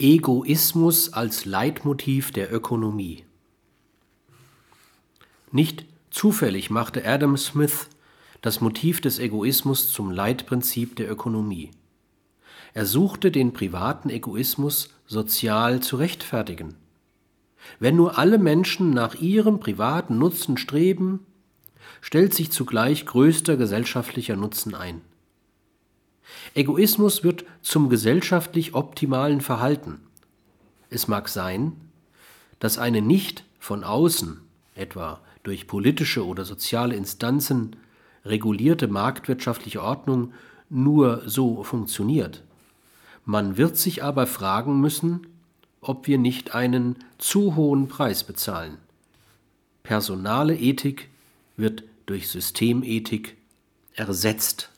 Egoismus als Leitmotiv der Ökonomie. Nicht zufällig machte Adam Smith das Motiv des Egoismus zum Leitprinzip der Ökonomie. Er suchte den privaten Egoismus sozial zu rechtfertigen. Wenn nur alle Menschen nach ihrem privaten Nutzen streben, stellt sich zugleich größter gesellschaftlicher Nutzen ein. Egoismus wird zum gesellschaftlich optimalen Verhalten. Es mag sein, dass eine nicht von außen, etwa durch politische oder soziale Instanzen, regulierte marktwirtschaftliche Ordnung nur so funktioniert. Man wird sich aber fragen müssen, ob wir nicht einen zu hohen Preis bezahlen. Personale Ethik wird durch Systemethik ersetzt.